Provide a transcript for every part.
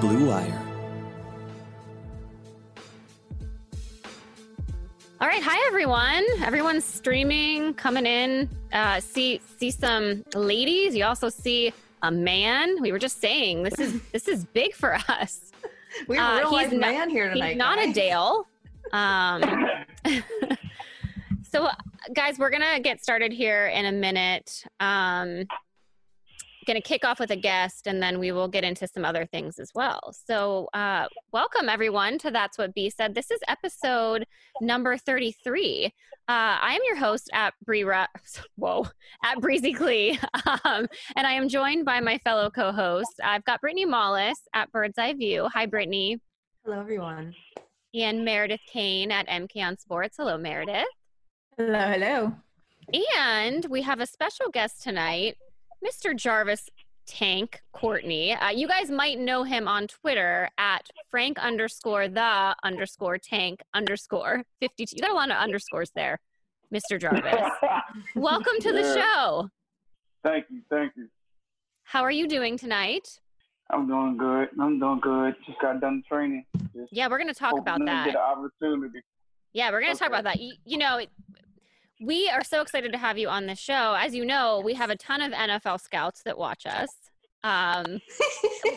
Blue Wire. All right, hi everyone. Everyone's streaming, coming in. Uh, see see some ladies. You also see a man. We were just saying this is this is big for us. We have a Uh, real he's life not- man here tonight. He's not a. Dale. Um, so, guys, we're gonna get started here in a minute. Um, gonna kick off with a guest, and then we will get into some other things as well. So, uh, welcome everyone to That's What B Said. This is episode number thirty-three. Uh, I am your host at Bree. Ra- Whoa, at Breezy Clee, um, and I am joined by my fellow co-hosts. I've got Brittany Mollis at Bird's Eye View. Hi, Brittany Hello, everyone. and Meredith Kane at MK on Sports. Hello, Meredith. Hello, hello. And we have a special guest tonight, Mr. Jarvis Tank Courtney. Uh, you guys might know him on Twitter at Frank underscore the underscore tank underscore 52. You got a lot of underscores there, Mr. Jarvis. Welcome to the show. Thank you, thank you. How are you doing tonight? I'm doing good. I'm doing good. Just got done training. Just Yeah, we're going to talk about that. Get an opportunity. Yeah, we're going to talk about that. You, you know, it, we are so excited to have you on the show. As you know, we have a ton of NFL scouts that watch us. Um,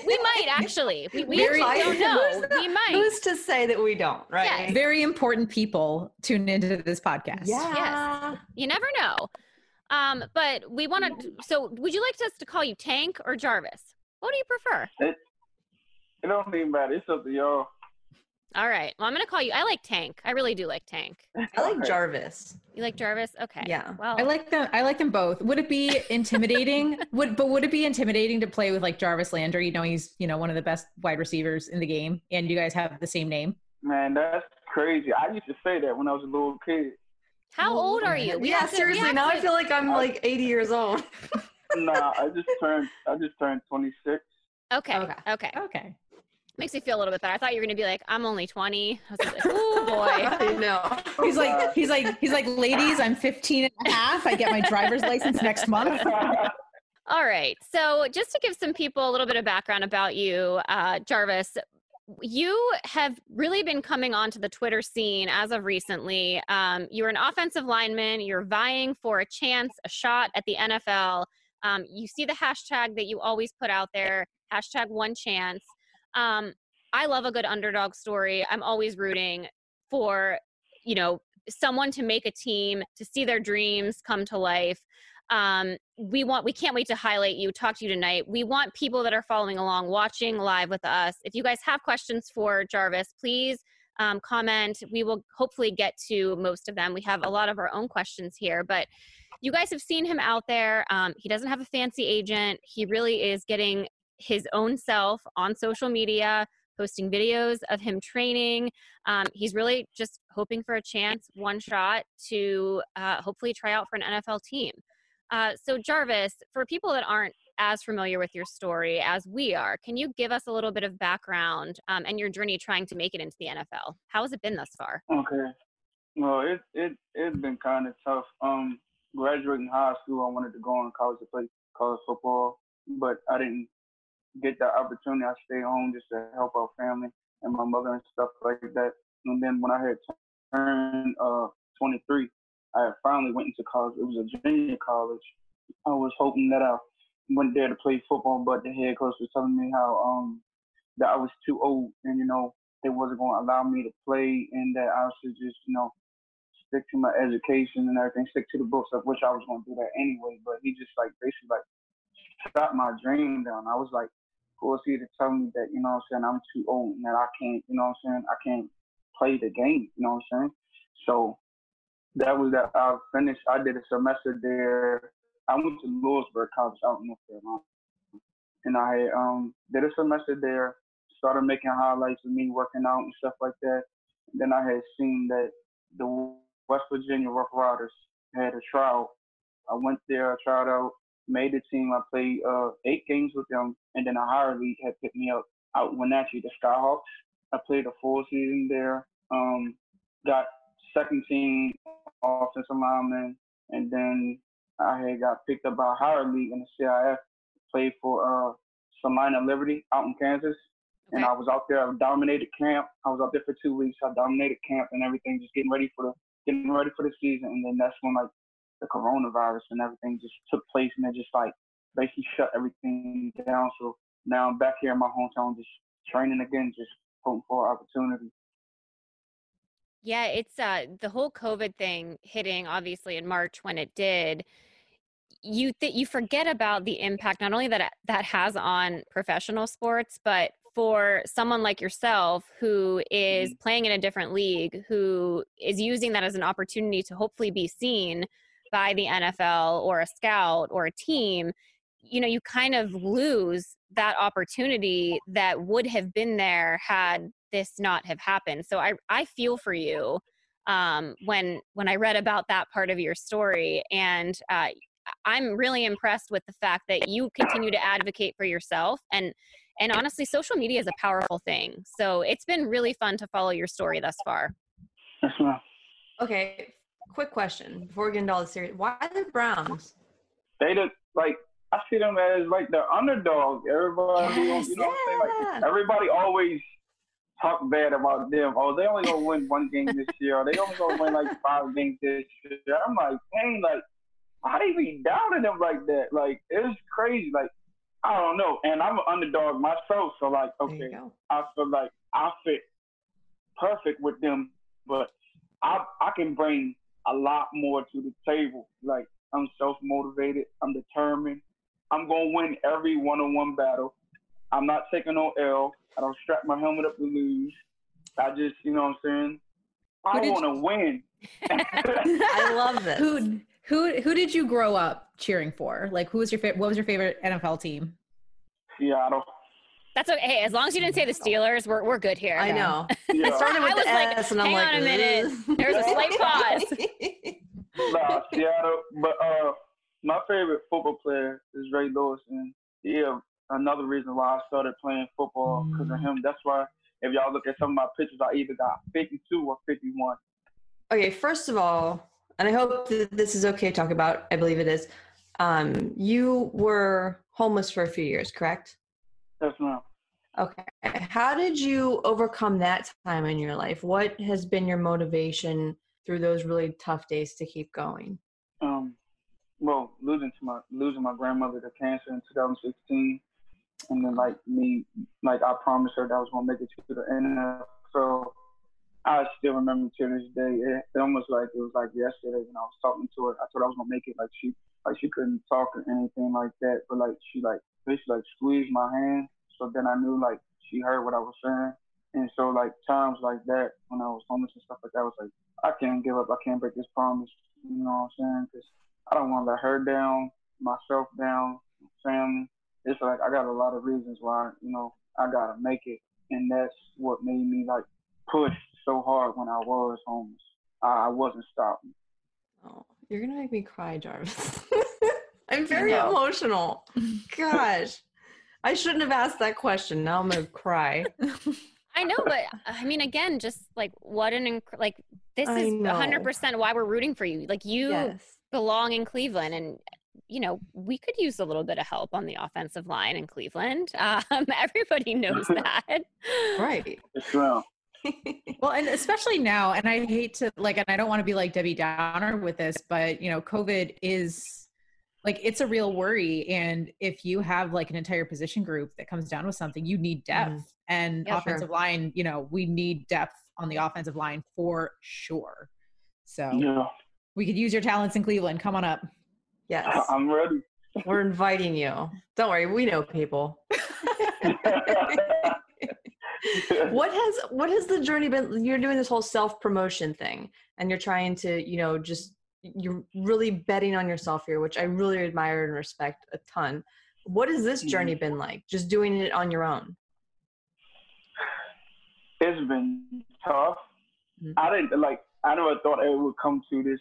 we might actually. We, we Very- don't know. Who's We might. Who's to say that we don't, right? Yes. Very important people tune into this podcast. Yeah. You never know. Um, but we want to. So, would you like us to call you Tank or Jarvis? What do you prefer? It don't even matter. It's up to y'all. All right. Well, I'm going to call you. I like Tank. I really do like Tank. I like Jarvis. You like Jarvis? Okay. Yeah. Well, I like them. I like them both. Would it be intimidating? would but would it be intimidating to play with like Jarvis Landry? You know, he's you know one of the best wide receivers in the game, and you guys have the same name. Man, that's crazy. I used to say that when I was a little kid. how old are you? We yeah, to- seriously. have Now I feel like I'm oh. like 80 years old. nah, I just turned. I just turned 26. Okay. Okay. Okay. Okay. Makes me feel a little bit better. I thought you were gonna be like, I'm only 20. I was like, oh boy. no. He's like he's like he's like ladies. I'm 15 and a half. I get my driver's license next month. All right. So just to give some people a little bit of background about you, uh, Jarvis, you have really been coming onto the Twitter scene as of recently. Um, you're an offensive lineman. You're vying for a chance, a shot at the NFL. Um, you see the hashtag that you always put out there, hashtag one chance. Um, I love a good underdog story. I'm always rooting for, you know, someone to make a team, to see their dreams come to life. Um, we want, we can't wait to highlight you, talk to you tonight. We want people that are following along, watching live with us. If you guys have questions for Jarvis, please um, comment. We will hopefully get to most of them. We have a lot of our own questions here, but you guys have seen him out there. Um, he doesn't have a fancy agent. He really is getting his own self on social media, posting videos of him training. Um, he's really just hoping for a chance, one shot to uh, hopefully try out for an NFL team. Uh, so, Jarvis, for people that aren't as familiar with your story as we are, can you give us a little bit of background um, and your journey trying to make it into the NFL? How has it been thus far? Okay. Well, it it it's been kind of tough. Um, graduating high school, I wanted to go on college to play college football, but I didn't get that opportunity. I stay home just to help out family and my mother and stuff like that. And then when I had turned uh 23, I finally went into college. It was a junior college. I was hoping that I went there to play football, but the head coach was telling me how um that I was too old and you know they wasn't going to allow me to play and that I should just you know stick to my education and everything, stick to the books, of which I was going to do that anyway. But he just like basically like shot my dream down. I was like, who is he to tell me that you know what I'm saying I'm too old and that I can't you know what I'm saying I can't play the game. You know what I'm saying? So that was that. I finished. I did a semester there. I went to Louisburg College out in North Carolina, and I um did a semester there. Started making highlights of me working out and stuff like that. And then I had seen that the West Virginia Rough Riders had a trial. I went there, I tried out, made the team. I played uh, eight games with them, and then a higher league had picked me up out in actually the Skyhawks. I played a full season there. Um, got second team offensive lineman, and then I had got picked up by a higher league in the CIF. Played for uh, Salina Liberty out in Kansas, And I was out there, I dominated camp. I was out there for two weeks. I dominated camp and everything, just getting ready for the getting ready for the season. And then that's when like the coronavirus and everything just took place, and it just like basically shut everything down. So now I'm back here in my hometown, just training again, just hoping for opportunity. Yeah, it's uh the whole COVID thing hitting obviously in March when it did. You th- you forget about the impact not only that that has on professional sports, but for someone like yourself who is playing in a different league, who is using that as an opportunity to hopefully be seen by the NFL or a scout or a team, you know, you kind of lose that opportunity that would have been there had this not have happened. So I I feel for you um, when when I read about that part of your story, and uh, I'm really impressed with the fact that you continue to advocate for yourself and and honestly, social media is a powerful thing. So it's been really fun to follow your story thus far. Yes, ma'am. Okay, quick question before we get into all the series: Why the Browns? They just like I see them as like the underdog. Everybody, Yes, you know what I'm saying? Like yeah. everybody always talk bad about them. Oh, they only gonna win one game this year. Or they only gonna win like five games this year. I'm like, dang, like how they be doubting them like that? Like it's crazy. Like I don't know. And I'm an underdog myself, so like okay. I feel like I fit perfect with them, but I I can bring a lot more to the table. Like I'm self motivated. I'm determined. I'm gonna win every one on one battle. I'm not taking no L. I don't strap my helmet up to lose. I just, you know what I'm saying? I want to win. I love this. Who who who did you grow up cheering for? Like who was your favorite? What was your favorite NFL team? Seattle. That's okay. Hey, as long as you didn't say the Steelers, we're we're good here. I know. Yeah. It started with I was the like, S, and I'm hang like, on a minute. There's a slight pause. But uh, my favorite football player is Ray Lewis, and yeah, another reason why I started playing football because of him. That's why if y'all look at some of my pictures, I either got 52 or 51. Okay, first of all, and I hope that this is okay to talk about. I believe it is. Um, you were homeless for a few years, correct? That's ma'am. Okay. How did you overcome that time in your life? What has been your motivation through those really tough days to keep going? Um, well, losing to my losing my grandmother to cancer in 2016, and then like me, like I promised her that I was gonna make it to the NFL. I still remember to this day. It, it almost like it was like yesterday when I was talking to her. I thought I was gonna make it. Like she, like she couldn't talk or anything like that. But like she like basically like squeezed my hand. So then I knew like she heard what I was saying. And so like times like that when I was homeless and stuff like that, I was like, I can't give up. I can't break this promise. You know what I'm saying? Because I don't want to let her down, myself down, family. It's like I got a lot of reasons why you know I gotta make it, and that's what made me like push so hard when I was homeless. I, I wasn't stopping. Oh, you're gonna make me cry, Jarvis. I'm very know. emotional. Gosh, I shouldn't have asked that question. Now I'm gonna cry. I know, but I mean, again, just like what an inc- like this I is know. 100% why we're rooting for you. Like you yes. belong in Cleveland, and you know we could use a little bit of help on the offensive line in Cleveland. Um, everybody knows that, Right. It's real. Well, and especially now, and I hate to like, and I don't want to be like Debbie Downer with this, but you know, COVID is like it's a real worry. And if you have like an entire position group that comes down with something, you need depth. Mhm. And Yeah, sure. offensive line, you know, we need depth on the offensive line for sure. So Yeah, we could use your talents in Cleveland. Come on up. Yes. I'm ready. We're inviting you. Don't worry, we know people. what has what has the journey been you're doing this whole self-promotion thing and you're trying to you know just you're really betting on yourself here which i really admire and respect a ton what has this mm-hmm. journey been like just doing it on your own it's been tough. Mhm. I didn't like. I never thought it would come to this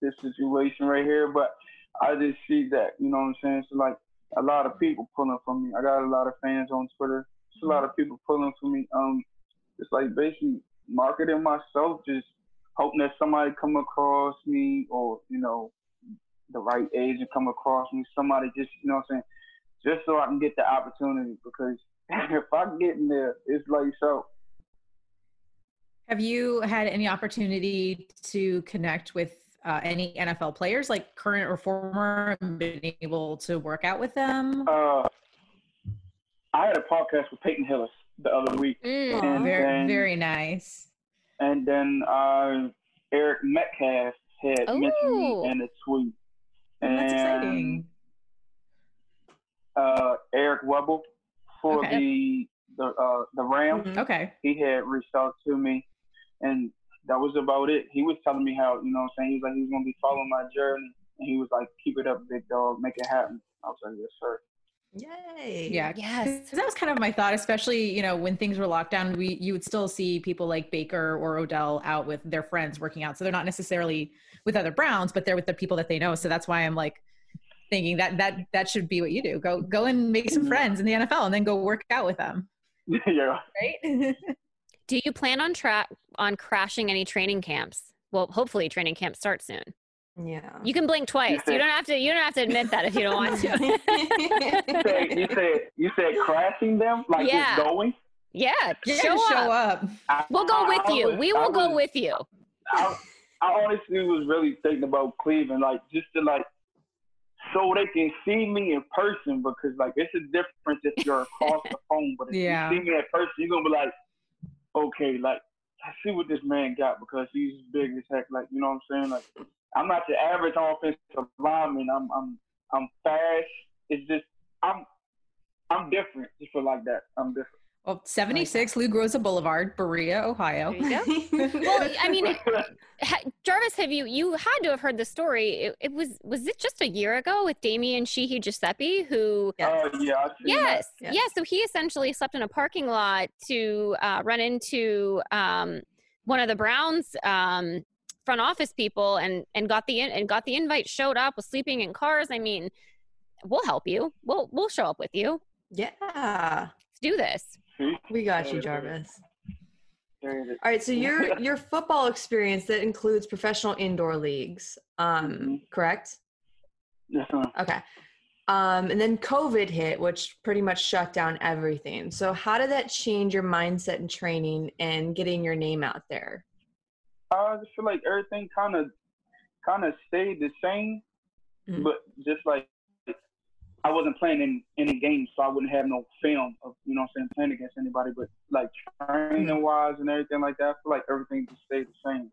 this situation right here, but I just see that. You know what I'm saying? So like a lot of people pulling for me. I got a lot of fans on Twitter. There's a lot of people pulling for me. Um, it's like basically marketing myself, just hoping that somebody come across me or you know the right agent come across me. Somebody just you know what I'm saying just so I can get the opportunity because if I get in there, it's like so. Have you had any opportunity to connect with uh, any NFL players, like current or former, and been able to work out with them? Uh, I had a podcast with Peyton Hillis the other week, Mm. and very, then, very nice. and then uh, Eric Metcalf had mentioned me in a tweet, Oh, That's exciting. uh, Eric Weddle for Okay. the the uh, the Rams. Mhm. Okay. he had reached out to me and that was about it. He was telling me how, you know what I'm saying, he was like he was gonna be following my journey and he was like, Keep it up, big dog, make it happen. I was like, Yes, sir. Yay. Yeah. Yes. 'Cause that was kind of my thought, especially you know when things were locked down. We you would still see people like Baker or Odell out with their friends working out, so they're not necessarily with other Browns, but they're with the people that they know. So that's why I'm like thinking that that that should be what you do. Go go and make some Mhm. friends in the NFL, and then go work out with them. yeah. Right? Do you plan on track on crashing any training camps? Well, hopefully training camps start soon. Yeah. You can blink twice. You don't have to. You don't have to admit that if you don't want to. You said you said you said crashing them like Yeah. it's going. yeah, yeah, show just up. show up. I, We'll go I- with I you. was- we I will go was- with you. I, I honestly was really thinking about Cleveland, like just to like so they can see me in person because like it's a difference if you're across the phone, but if Yeah. you see me in person, you're gonna be like, okay, like I see what this man got because he's big as heck. Like you know what I'm saying? Like I'm not the average offensive lineman. I'm I'm I'm fast. It's just I'm I'm different. Just feel like that. I'm different. Well, 76 Lou Groza Boulevard, Berea, Ohio. There you go. Well, I mean, Jarvis, have you you had to have heard the story? It, it was was it just a year ago with Damion Sheehy-Guiseppi who Oh yeah, I see Yes. Yes. Yeah. So he essentially slept in a parking lot to uh, run into um, one of the Browns um, front office people and and got the in- and got the invite. Showed up, was sleeping in cars. I mean, we'll help you. We'll we'll show up with you. yeah. Let's do this. See? We got you, Jarvis. There it is. All right, so your your football experience that includes professional indoor leagues, um, Mhm. correct? Yes, ma'am. Okay. Um, and then COVID hit, which pretty much shut down everything. So how did that change your mindset and training and getting your name out there? I just feel like everything kind of kind of stayed the same, Mhm. but just like I wasn't playing in any games, so I wouldn't have no film of you know I'm saying playing against anybody. But like training wise and everything like that, I feel like everything just stayed the same.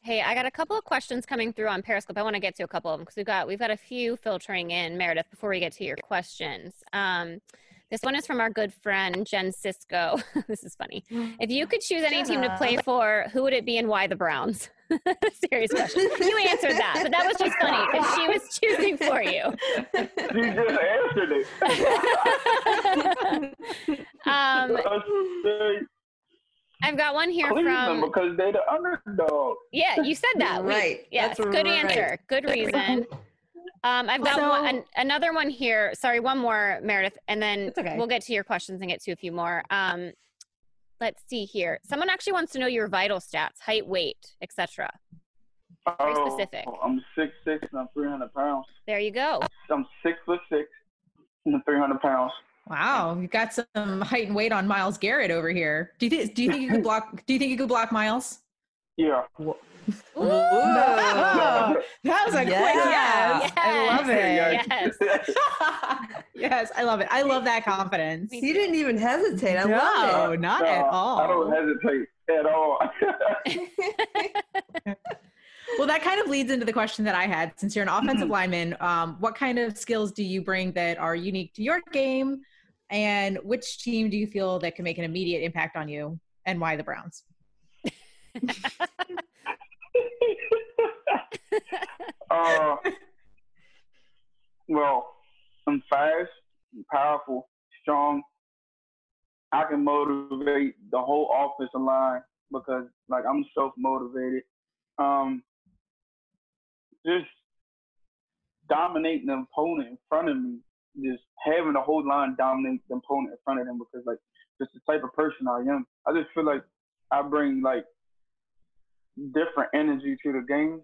Hey, I got a couple of questions coming through on Periscope. I want to get to a couple of them because we've got we've got a few filtering in, Meredith. Before we get to your questions, um, this one is from our good friend Jen Cisco. this is funny. If you could choose any team to play for, who would it be and why the Browns? Serious question. You answered that, but that was just funny because she was choosing for you. You just answered it. um, I've got one here Cleveland from. because they're the underdog. Yeah, you said that. We- Right. Yes, That's good right. answer. Good reason. Um, I've got So- one, an, another one here. Sorry, one more, Meredith, and then okay. we'll get to your questions and get to a few more. Um, let's see here. Someone actually wants to know your vital stats, height, weight, etc. Very Oh, specific. I'm six six and I'm 300 pounds. There you go. I'm six foot six and 300 pounds. Wow, you got some height and weight on Myles Garrett over here. Do you think? Do you think you could block? Do you think you could block Myles? Yeah. Ooh. Oh, that was a quick Yes. yes. I love it. Yes. yes, I love it. I love that confidence. He didn't even hesitate. I no, love it. not No, at all. I don't hesitate at all. Well, that kind of leads into the question that I had. Since you're an offensive lineman, um, what kind of skills do you bring that are unique to your game? And which team do you feel that can make an immediate impact on you? And why the Browns? uh, well, I'm fast, powerful, strong. I can motivate the whole offensive line because, like, I'm self motivated. Um, just dominating the opponent in front of me, just having the whole line dominate the opponent in front of them because, like, just the type of person I am. I just feel like I bring like different energy to the game.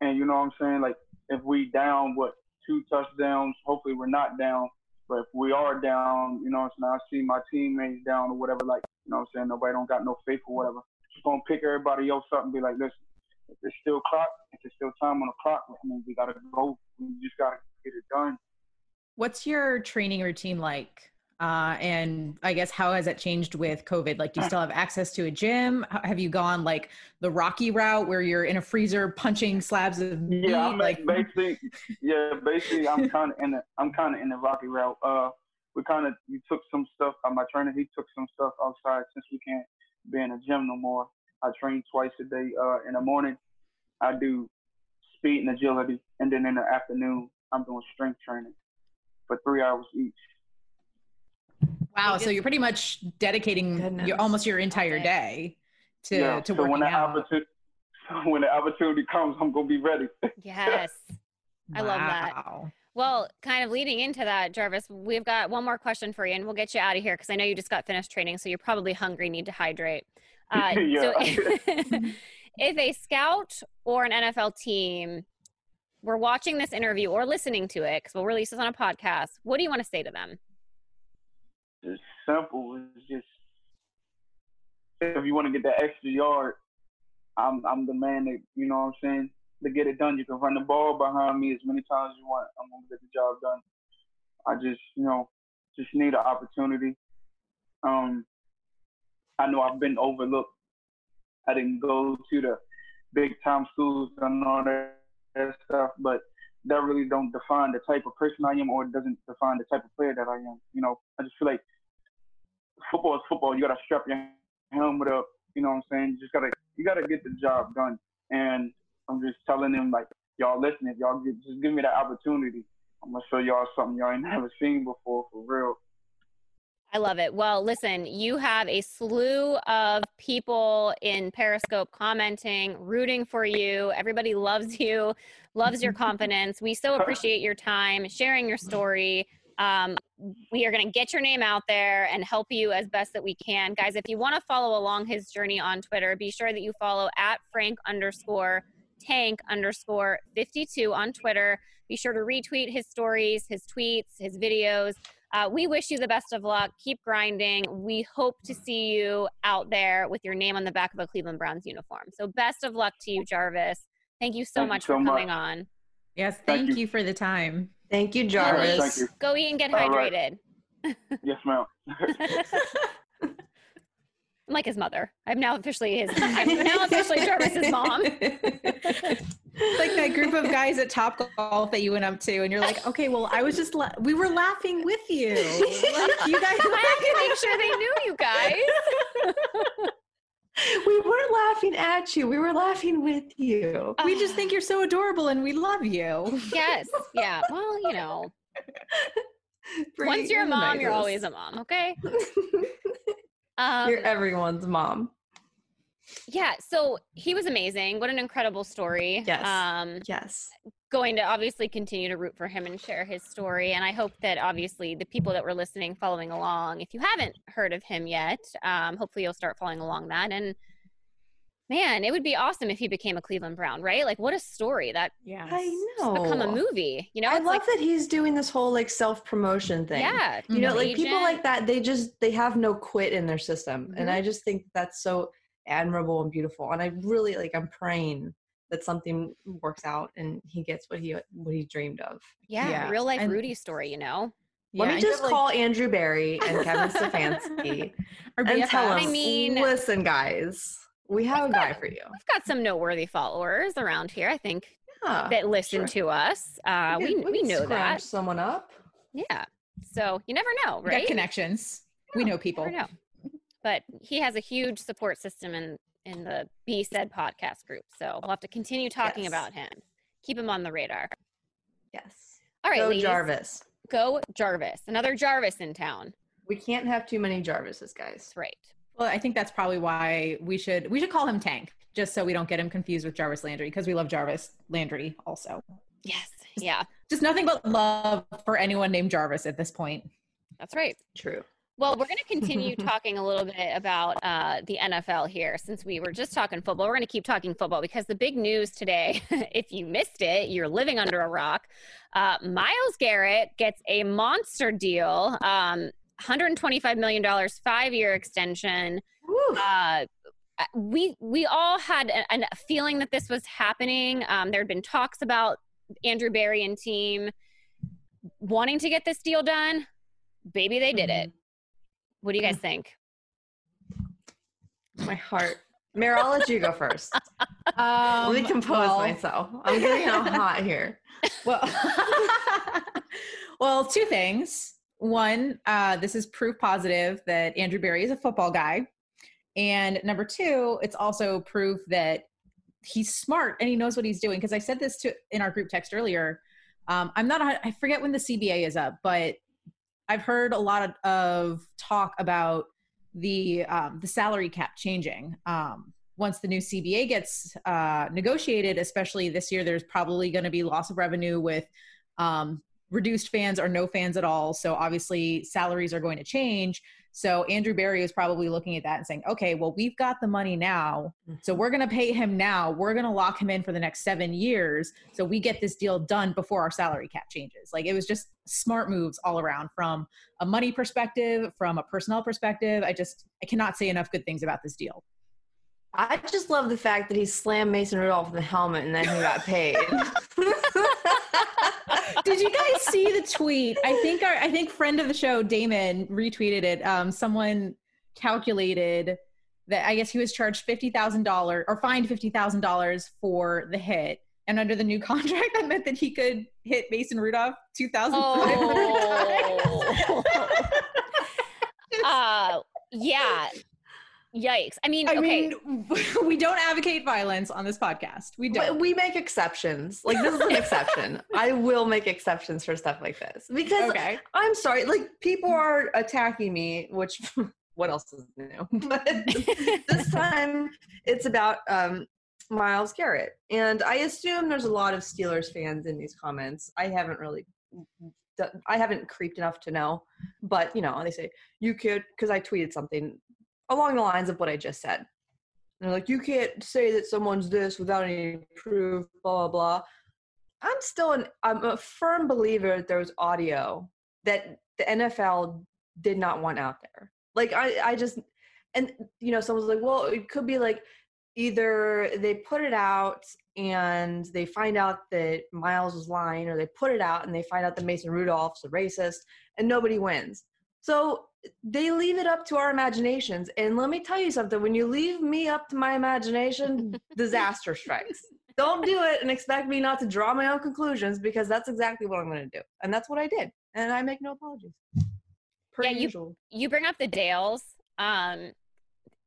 And you know what I'm saying? Like if we down what two touchdowns, hopefully we're not down. But if we are down, you know what I'm saying, I see my teammates down or whatever, like, you know what I'm saying, nobody don't got no faith or whatever. Just gonna pick everybody else up and be like, listen, if there's still clock, if there's still time on the clock, I mean, we gotta go. We just gotta get it done. What's your training routine like? Uh, and I guess how has it changed with COVID? Like, do you still have access to a gym? Have you gone like the Rocky route where you're in a freezer punching slabs of meat? Yeah, I'm like, basically, yeah, basically, I'm kind of in the, I'm kind of in the rocky route. Uh, we kind of, you took some stuff. My trainer, he took some stuff outside since we can't be in a gym no more. I train twice a day. Uh, in the morning, I do speed and agility, and then in the afternoon, I'm doing strength training for three hours each. Wow. So you're pretty much dedicating Goodness. your, almost your entire day. day to, yeah. to so when working the out. opportunity, when the opportunity comes, I'm gonna be ready. Yes. I love that. Wow. Well, kind of leading into that, Jarvis, we've got one more question for you, and we'll get you out of here because I know you just got finished training, so you're probably hungry, need to hydrate. Uh, So, Yeah. if a scout or an NFL team were watching this interview or listening to it, because we'll release this on a podcast, what do you want to say to them? It's simple. It's just if you want to get that extra yard, I'm I'm the man that you know what I'm saying to get it done. You can run the ball behind me as many times as you want. I'm gonna get the job done. I just you know just need an opportunity. Um, I know I've been overlooked. I didn't go to the big time schools and all that, that stuff, but that really don't define the type of person I am, or it doesn't define the type of player that I am. You know, I just feel like football is football. You gotta strap your helmet up. You know what I'm saying? You just gotta you gotta get the job done. And I'm just telling them like, y'all listen, y'all get, just give me that opportunity, I'm gonna show y'all something y'all ain't never seen before for real. I love it. Well, listen, you have a slew of people in Periscope commenting, rooting for you. Everybody loves you, loves your confidence. We so appreciate your time, sharing your story. Um, we are going to get your name out there and help you as best that we can. Guys, if you want to follow along his journey on Twitter, be sure that you follow at Frank underscore tank underscore 52 on Twitter. Be sure to retweet his stories, his tweets, his videos. Uh, we wish you the best of luck. Keep grinding. We hope to see you out there with your name on the back of a Cleveland Browns uniform. So, best of luck to you, Jarvis. Thank you so Thank you much so for coming much. on. Yes. Thank Thank, you. you. for the time. Thank you, All right, Jarvis. thank you. Go eat and get All right. hydrated. Yes, ma'am. I'm like his mother. I'm now officially his. I'm now officially Jarvis's mom. Like that group of guys at Top Golf that you went up to, and you're like, okay, well, I was just la- we were laughing with you. Like, you guys, I had to make sure they knew you guys. we weren't laughing at you. We were laughing with you. we just think you're so adorable, and we love you. Yes. Yeah. Well, you know, Bree, once you're a the mom, you're always a mom. Okay. Um, you're everyone's mom. Yeah. So he was amazing. What an incredible story. Yes. Um, Yes. going to obviously continue to root for him and share his story. And I hope that obviously the people that were listening, following along, if you haven't heard of him yet, um, hopefully you'll start following along that. And man, it would be awesome if he became a Cleveland Brown, right? Like, what a story that Yeah. I know. become a movie. You know, I love like, that he's doing this whole like self promotion thing. yeah, You know, like people like that, they just they have no quit in their system. And Mhm. I just think that's so admirable and beautiful. And I really like I'm praying that something works out and he gets what he what he dreamed of. yeah, Yeah. real life And- Rudy story. You know, Let Yeah, me just have, like, call Andrew Berry and Kevin Stefanski and tell BFFs. him, I mean- listen, guys, we have a guy got- for you. we've got some noteworthy followers around here. I think Yeah, that listen sure. to us. Uh, we could- we, could know that. someone up. Yeah. So you never know, We right? got connections. We know people. Never know. But he has a huge support system in in the B said podcast group. So we'll have to continue talking Yes. about him. Keep him on the radar. Yes. All right, Go ladies. Jarvis. Go Jarvis. Another Jarvis in town. We can't have too many Jarvises, guys. Right. Well, I think that's probably why we should we should call him Tank, just so we don't get him confused with Jarvis Landry, because we love Jarvis Landry also. Yes. Yeah. Just nothing but love for anyone named Jarvis at this point. That's right. True. Well, we're going to continue talking a little bit about uh, the NFL here since we were just talking football. We're going to keep talking football because the big news today, if you missed it, you're living under a rock. Uh, Myles Garrett gets a monster deal um, $125 million, five year extension. Uh, we we all had a, a, feeling that this was happening. Um, there had been talks about Andrew Berry and team wanting to get this deal done. Baby, they did it. What do you guys mm. think? My heart. Meryl, I'll let you go first. Um, Let me compose well, myself. I'm getting all hot here. Well, well, two things. One, uh, this is proof positive that Andrew Berry is a football guy. And number two, it's also proof that he's smart and he knows what he's doing. Because I said this to in our group text earlier. Um, I'm not. I forget when the CBA is up, but I've heard a lot of, talk about the um, the salary cap changing. Um, once the new CBA gets uh, negotiated, especially this year, there's probably going to be loss of revenue with um, reduced fans or no fans at all. So obviously, salaries are going to change. So Andrew Berry is probably looking at that and saying, okay, well, we've got the money now. So mm-hmm. we're going to pay him now. We're going to lock him in for the next seven years. So we get this deal done before our salary cap changes. Like it was just smart moves all around from a money perspective, from a personnel perspective. I just, I cannot say enough good things about this deal. I just love the fact that he slammed Mason Rudolph in the helmet and then he got paid. Did you guys see the tweet? I think our I think friend of the show Damon retweeted it. Um, someone calculated that I guess he was charged fifty thousand dollars or fined fifty thousand dollars for the hit. And under the new contract, that meant that he could hit Mason Rudolph two thousand times. uh, yeah, Yikes. I mean, I okay. mean, we don't advocate violence on this podcast. We don't. But we make exceptions. Like this is an exception. I will make exceptions for stuff like this. Because okay. I'm sorry, like people are attacking me, which what else is new? But this time it's about um Myles Garrett. And I assume there's a lot of Steelers fans in these comments. I haven't really I haven't creeped enough to know, but you know, they say you could because I tweeted something along the lines of what I just said. And they're like, you can't say that someone's this without any proof, blah, blah, blah. I'm still an, I'm a firm believer that there was audio that the NFL did not want out there. Like, I, I just, and, you know, someone's like, well, it could be like either they put it out and they find out that Myles was lying, or they put it out and they find out that Mason Rudolph's a racist, and nobody wins. So they leave it up to our imaginations. And let me tell you something when you leave me up to my imagination, disaster strikes. Don't do it and expect me not to draw my own conclusions because that's exactly what I'm going to do. And that's what I did. And I make no apologies. Per yeah, usual. you, you bring up the Dales. Um,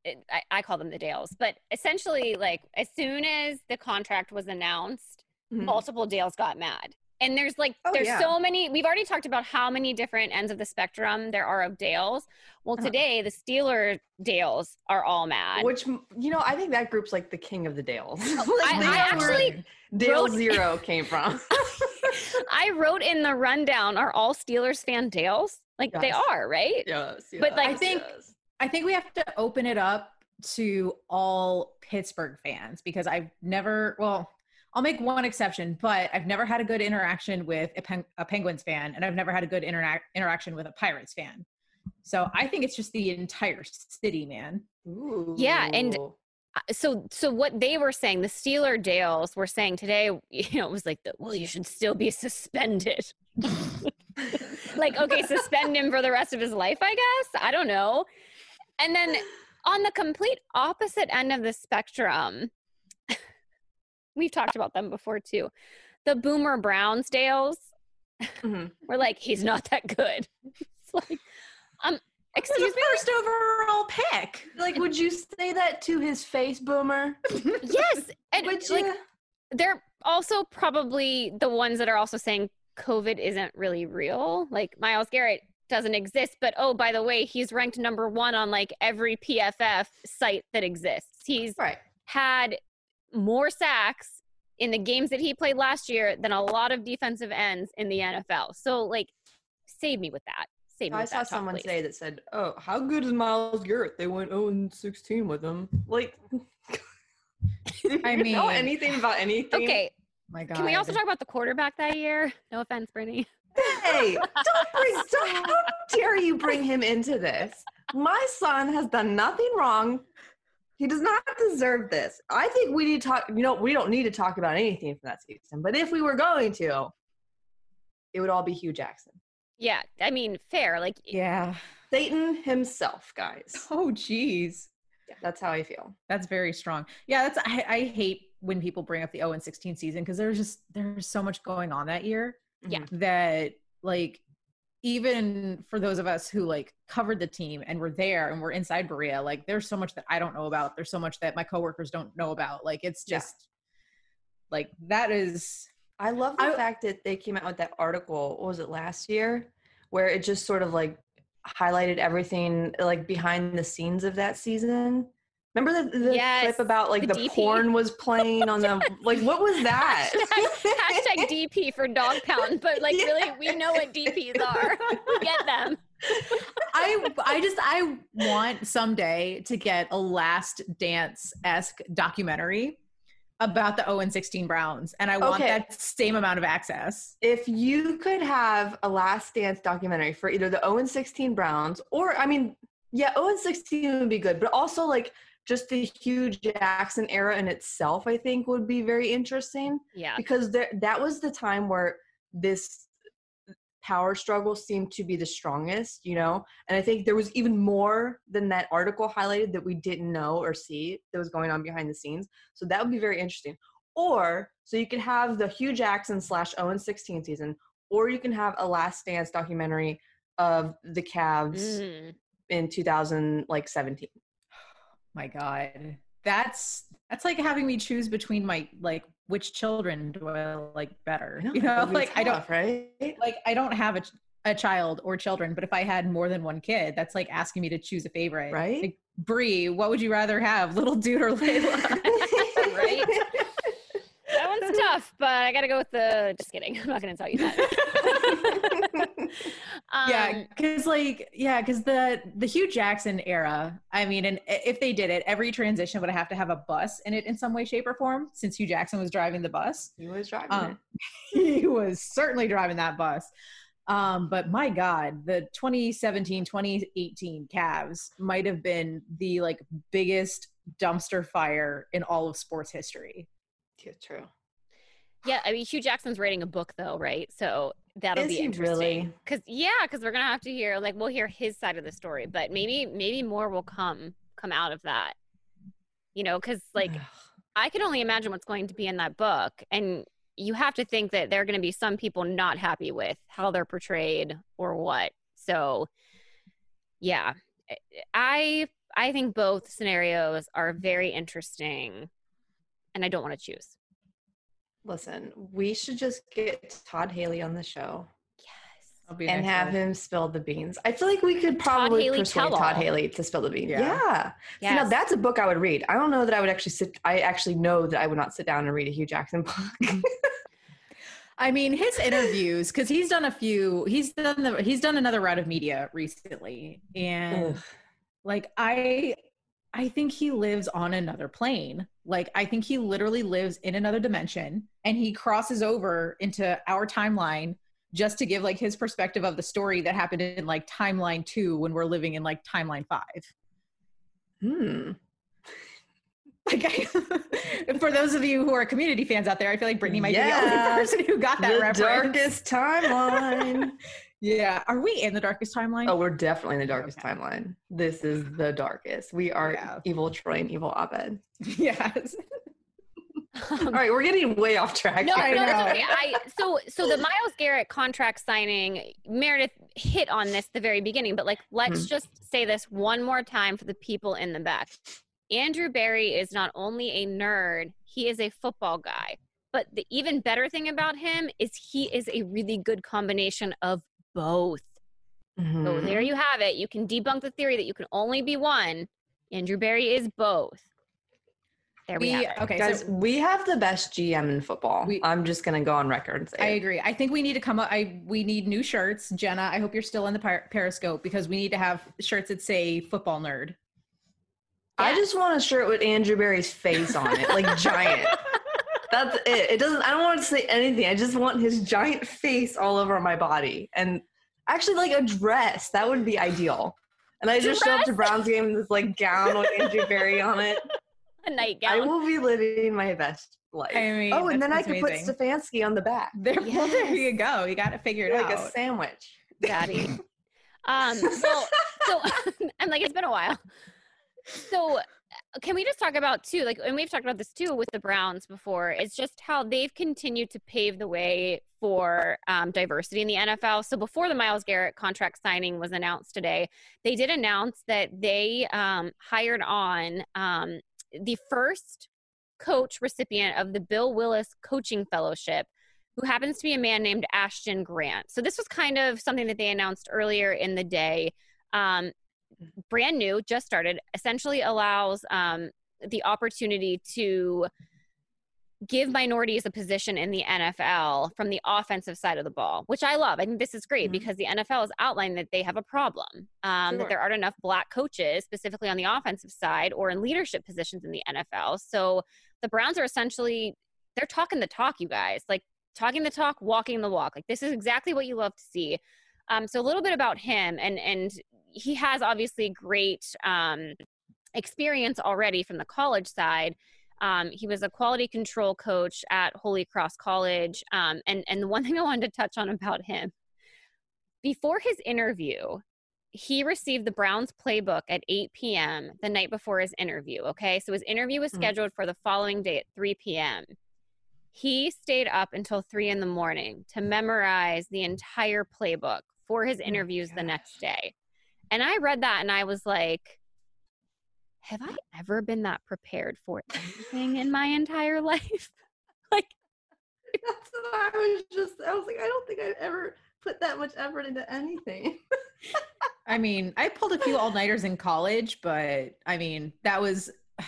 it, I, I call them the Dales, but essentially, like, as soon as the contract was announced, mm-hmm. multiple Dales got mad and there's like oh, there's yeah. so many we've already talked about how many different ends of the spectrum there are of dales well uh-huh. today the steeler dales are all mad which you know i think that group's like the king of the dales like I, I actually dale wrote, zero came from i wrote in the rundown are all steelers fan dales like yes. they are right yes, yes but like i think yes. i think we have to open it up to all pittsburgh fans because i've never well I'll make one exception, but I've never had a good interaction with a, Pen- a Penguins fan, and I've never had a good interac- interaction with a Pirates fan. So I think it's just the entire city, man. Ooh. Yeah, and so so what they were saying, the Steeler Dales were saying today, you know, it was like, the, well, you should still be suspended. like, okay, suspend him for the rest of his life, I guess. I don't know. And then on the complete opposite end of the spectrum, we've talked about them before too. The Boomer Brownsdales mm-hmm. we're like, he's not that good. it's like, um, excuse me, first overall pick. Like, would you say that to his face, Boomer? yes, and would like, you? they're also probably the ones that are also saying COVID isn't really real. Like Myles Garrett doesn't exist, but oh, by the way, he's ranked number one on like every PFF site that exists. He's right. had more sacks in the games that he played last year than a lot of defensive ends in the NFL. So like save me with that. Save me I with saw that someone please. say that said, "Oh, how good is Myles Garrett? They went 0 and 16 with him." Like, I you know mean- anything about anything? Okay, oh My God. can we also talk about the quarterback that year? No offense, Brittany. Hey, don't bring. Don't, how dare you bring him into this? My son has done nothing wrong. He does not deserve this. I think we need to talk. You know, we don't need to talk about anything from that season. But if we were going to, it would all be Hue Jackson, Yeah, I mean, fair. Like, Yeah. Satan himself, guys. Oh, geez. That's how I feel. That's very strong. Yeah, that's I, I hate when people bring up the 0 and 16 season because there's just there's so much going on that year Yeah. Mm-hmm. that like even for those of us who like covered the team and were there and were inside Berea, like there's so much that I don't know about. There's so much that my coworkers don't know about. Like it's Yeah. just like that is I love the I- fact that they came out with that article. What was it last year? Where it just sort of like highlighted everything like behind the scenes of that season. Remember the, the Yes, clip about like the the, porn was playing on the like what was that? hashtag, hashtag DP for dog pound, but like, Yeah. really, we know what DPs are. We Get them. I I just I want someday to get a last dance esque documentary about the 0 and 16 Browns. And I want Okay. that same amount of access. if you could have a last dance documentary for either the 0 and 16 Browns or I mean, yeah, 0 and 16 would be good, but also like just the Hugh Jackson era in itself, I think would be very interesting. Yeah. because there that was the time where this power struggle seemed to be the strongest you know and i think there was even more than that article highlighted that we didn't know or see that was going on behind the scenes so that would be very interesting or so you could have the hue jackson slash owen 16 season or you can have a last dance documentary of the Cavs Mm. in 2000 like 17 My God. That's that's like having me choose between my like which children do I like better. you know, would be like I don't right like I don't have a, a child or children, but if I had more than one kid, that's like asking me to choose a favorite. Right? Like, Bree, what would you rather have, little dude or Layla? Right? That tough, but I gotta go with the. Just kidding. I'm not gonna tell you that. um, yeah, because like yeah, because the the Hue Jackson era. I mean, and if they did it, every transition would have to have a bus in it in some way, shape, or form. Since Hue Jackson was driving the bus, he was driving um, it. he was certainly driving that bus. Um, but my God, the 2017 2018 Cavs might have been the like biggest dumpster fire in all of sports history. Yeah, true Yeah, I mean Hue Jackson's writing a book though, right? So that'll Is be interesting. really? Cause yeah, because we're gonna have to hear like we'll hear his side of the story, but maybe maybe more will come come out of that. You know, because like I can only imagine what's going to be in that book, and you have to think that there are going to be some people not happy with how they're portrayed or what. So, yeah, I I think both scenarios are very interesting, and I don't want to choose. Listen, we should just get Todd Haley on the show Yes. And have one. him spill the beans. I feel like we could probably Haley persuade tell-all. Todd Haley to spill the beans. Yeah. Yeah. See, now that's a book I would read. I don't know that I would actually sit. I actually know that I would not sit down and read a Hue Jackson book. I mean, his interviews because he's done a few. He's done the. He's done another round of media recently, and Ugh. like I, I think he lives on another plane. Like I think he literally lives in another dimension, and he crosses over into our timeline just to give like his perspective of the story that happened in like timeline two when we're living in like timeline five. Hmm. Like, I, for those of you who are community fans out there, I feel like Brittany might be the only person who got that the reference. darkest timeline. Yeah, are we in the darkest timeline? oh, we're definitely in the darkest Okay. timeline. This is the darkest. We are Yeah. evil Troy and evil Abed. yes. All right, we're getting way off track. No, no, here. I it's okay. I so so the Myles Garrett contract signing, Meredith hit on this at the very beginning, but like let's Hmm. just say this one more time for the people in the back. Andrew Berry is not only a nerd, he is a football guy. But the even better thing about him is he is a really good combination of both. So Mhm. there you have it. You can debunk the theory that you can only be one. Andrew Berry is both. There we, We have it. okay, Guys, so we have the best GM in football. We- I'm just gonna go on record and say I it. agree. I think we need to come up. I we need new shirts, Jenna. I hope you're still in the per- Periscope because we need to have shirts that say "football nerd." I just want a shirt with Andrew Berry's face on it, like giant. That's it. It doesn't. I don't want to say anything. I just want his giant face all over my body, and actually, like a dress. That would be ideal. And I just show up to Browns game in this like gown with Andrew Berry on it. A nightgown. I will be living my best life. I mean, oh, and then I could put Stefanski on the back, There, well, there you go. You got to figure it like out. Like a sandwich. Daddy. Um, well, so I'm like, it's been a while. So can we just talk about too, like, and we've talked about this too with the Browns before, it's just how they've continued to pave the way for um, diversity in the NFL. So before the Myles Garrett contract signing was announced today, they did announce that they um, hired on um, the first coach recipient of the Bill Willis Coaching Fellowship who happens to be a man named Ashton Grant. So this was kind of something that they announced earlier in the day. Um, brand new, just started, essentially allows um, the opportunity to give minorities a position in the NFL from the offensive side of the ball, which I love. I think this is great Mhm. because the NFL has outlined that they have a problem, um, that there aren't enough black coaches, specifically on the offensive side or in leadership positions in the NFL. So the Browns are essentially they're talking the talk, you guys. Like talking the talk, walking the walk. Like this is exactly what you love to see. Um, so a little bit about him, and and he has obviously great um, experience already from the college side. Um, he was a quality control coach at Holy Cross College, um, and and the one thing I wanted to touch on about him before his interview, he received the Browns playbook at 8 p.m. the night before his interview. Okay, so his interview was Mhm. scheduled for the following day at 3 p.m. He stayed up until three in the morning to memorize the entire playbook for his oh my interviews the next day. And I read that and I was like, have I ever been that prepared for anything in my entire life? like, That's what I was just. I was like, I don't think I've ever put that much effort into anything. I mean, I pulled a few all nighters in college, but I mean, that was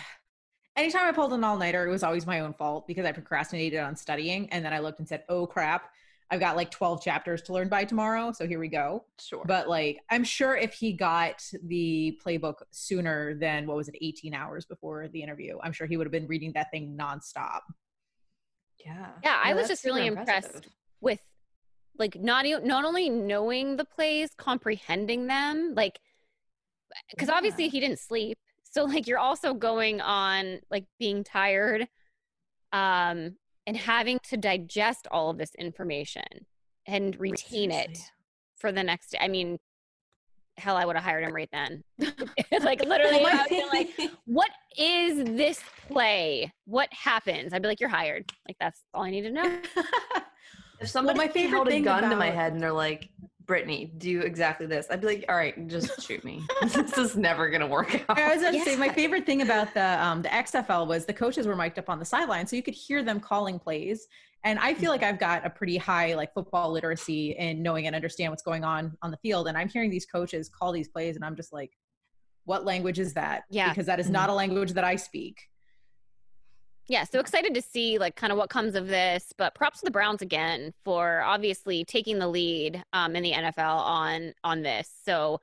anytime I pulled an all nighter, it was always my own fault because I procrastinated on studying. And then I looked and said, oh crap, I've got like 12 chapters to learn by tomorrow. So here we go. Sure. But like, I'm sure if he got the playbook sooner than what was it, 18 hours before the interview, I'm sure he would have been reading that thing nonstop. yeah. Yeah, I No, was just really super impressed. with like not not only knowing the plays, comprehending them, like because obviously he didn't sleep. So like you're also going on like being tired, um, and having to digest all of this information and retain it for the next day. I mean, hell, I would have hired him right then. like literally, I would've like, what is this play? What happens? I'd be like, you're hired. Like that's all I need to know. if somebody my favorite held a thing gun to my head and they're like, Brittany, do exactly this, I'd be like, all right, just shoot me. this is never gonna work out. I was going to say my favorite thing about the um, the XFL was the coaches were mic'd up on the sideline, so you could hear them calling plays. And I feel like I've got a pretty high like football literacy in knowing and understand what's going on on the field. And I'm hearing these coaches call these plays, and I'm just like, what language is that? Yeah. because that is not a language that I speak. Yeah, so excited to see like kind of what comes of this. But props to the Browns again for obviously taking the lead um, in the NFL on on this. So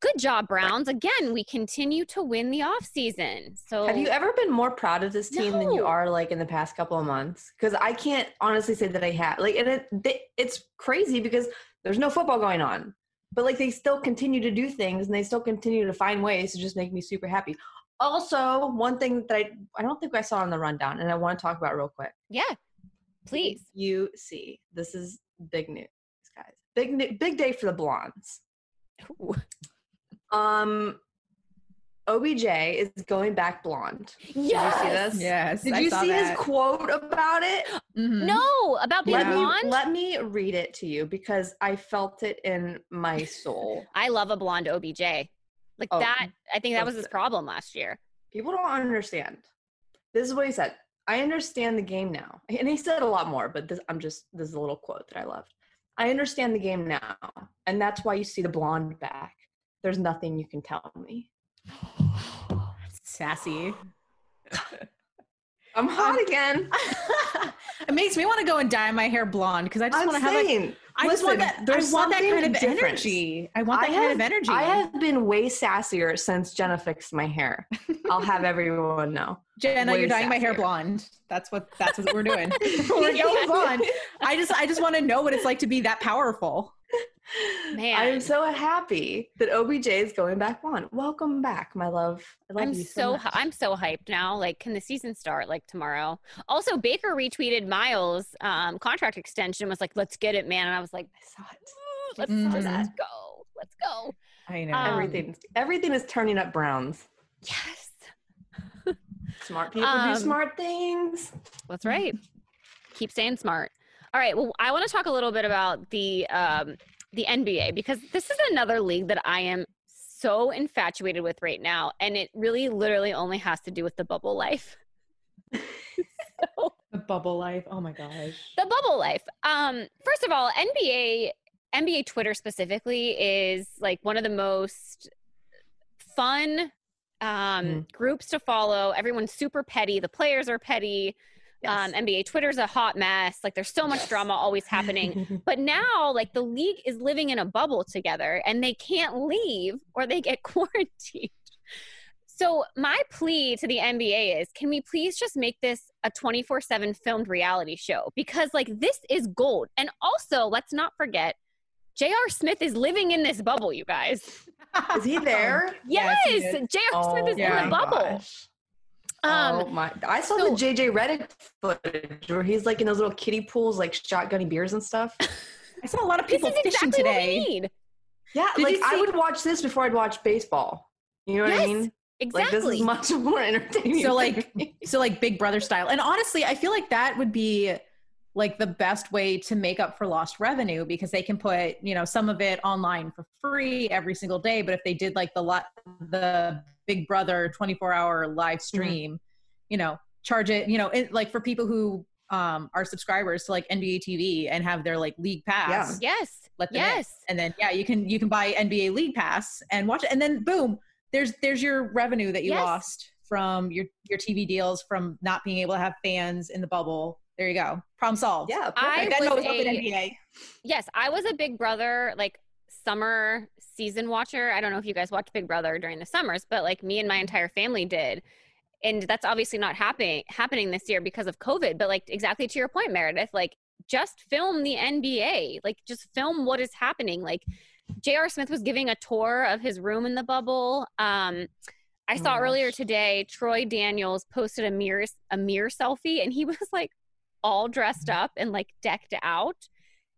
good job, Browns. Again, we continue to win the off season. So Have you ever been more proud of this team than you are like in the past couple of months? Because I can't honestly say that I have. Like, and it, they, it's crazy because there's no football going on, but like they still continue to do things and they still continue to find ways to just make me super happy. Also, one thing that I I don't think I saw on the rundown, and I want to talk about real quick. Yeah, please. You see, this is big news, guys. Big big day for the blondes. Ooh. Um, OBJ is going back blonde. Did you see this? Yes, Did I you saw see his quote about it? Mhm. No, about being Let blonde. me let me read it to you because I felt it in my soul. I love a blonde OBJ. Like Oh, that, I think that oh, was his problem last year. People don't understand. This is what he said. I understand the game now. And he said a lot more, but this I'm just this is a little quote that I loved. I understand the game now, and that's why you see the blonde back. There's nothing you can tell me. sassy. I'm hot again. it makes me want to go and dye my hair blonde because I just want to have like I just want listen, that. I there's want that kind of different. energy. I want that I kind of energy. I have been way sassier since Jenna fixed my hair. I'll have everyone know. Jenna, way you're dyeing my hair blonde. That's what that's what we're doing. we're going blonde. I just I just want to know what it's like to be that powerful. Man. I'm so happy that OBJ is going back on. Welcome back, my love. I love I'm you so much. hy- I'm so hyped now. Like, can the season start like tomorrow? Also, Baker retweeted Myles' um, contract extension. Was like, "Let's get it, man!" And I was like, I saw it. "Let's Mhm. let's go, let's go." I know. Um, Everything, everything is turning up Browns. Yes, Smart people Um, do smart things. that's right. Keep staying smart. All right. Well, I want to talk a little bit about the um, the NBA because this is another league that I am so infatuated with right now, and it really, literally, only has to do with the bubble life. so, the bubble life. Oh my gosh. the bubble life. Um, first of all, NBA NBA Twitter specifically is like one of the most fun um, Mm. groups to follow. Everyone's super petty. The players are petty. Um, NBA Twitter's a hot mess. Like there's so much Yes. drama always happening. But now, like the league is living in a bubble together and they can't leave or they get quarantined. So, my plea to the NBA is can we please just make this a 24 7 filmed reality show? Because, like, this is gold. And also, let's not forget, J.R. Smith is living in this bubble, you guys. is he there? Yes, Yes, he is. J.R. Smith is yeah. in the bubble. gosh. Um, oh my! I saw so- the JJ Redick footage where he's like in those little kiddie pools, like shotgunning beers and stuff. I saw a lot of this people is fishing exactly what we today. need. Yeah, Did like I would watch this before I'd watch baseball. You know what I mean? Exactly. Like this is much more entertaining. So, like. So like Big Brother style. And honestly, I feel like that would be like the best way to make up for lost revenue because they can put, you know, some of it online for free every single day, but if they did like the lot the Big Brother 24-hour live stream, you know, charge it, you know, it, like for people who um are subscribers to like NBA TV and have their like league pass. Yeah. yes. Let them in. Yes. And then yeah, you can you can buy NBA League Pass and watch it and then boom, there's there's your revenue that you Yes. lost from your your TV deals from not being able to have fans in the bubble. There you go. Problem solved. yeah, I perfect. was Venmo a- NBA. Yes, I was a Big Brother like summer season watcher. I don't know if you guys watched Big Brother during the summers, but like me and my entire family did. And that's obviously not happening happening this year because of COVID. But like exactly to your point, Meredith, like just film the NBA. Like just film what is happening. Like J.R. Smith was giving a tour of his room in the bubble. Um, I Oh saw my earlier today Troy Daniels posted a mirror a mirror selfie, and he was like all dressed up and like decked out.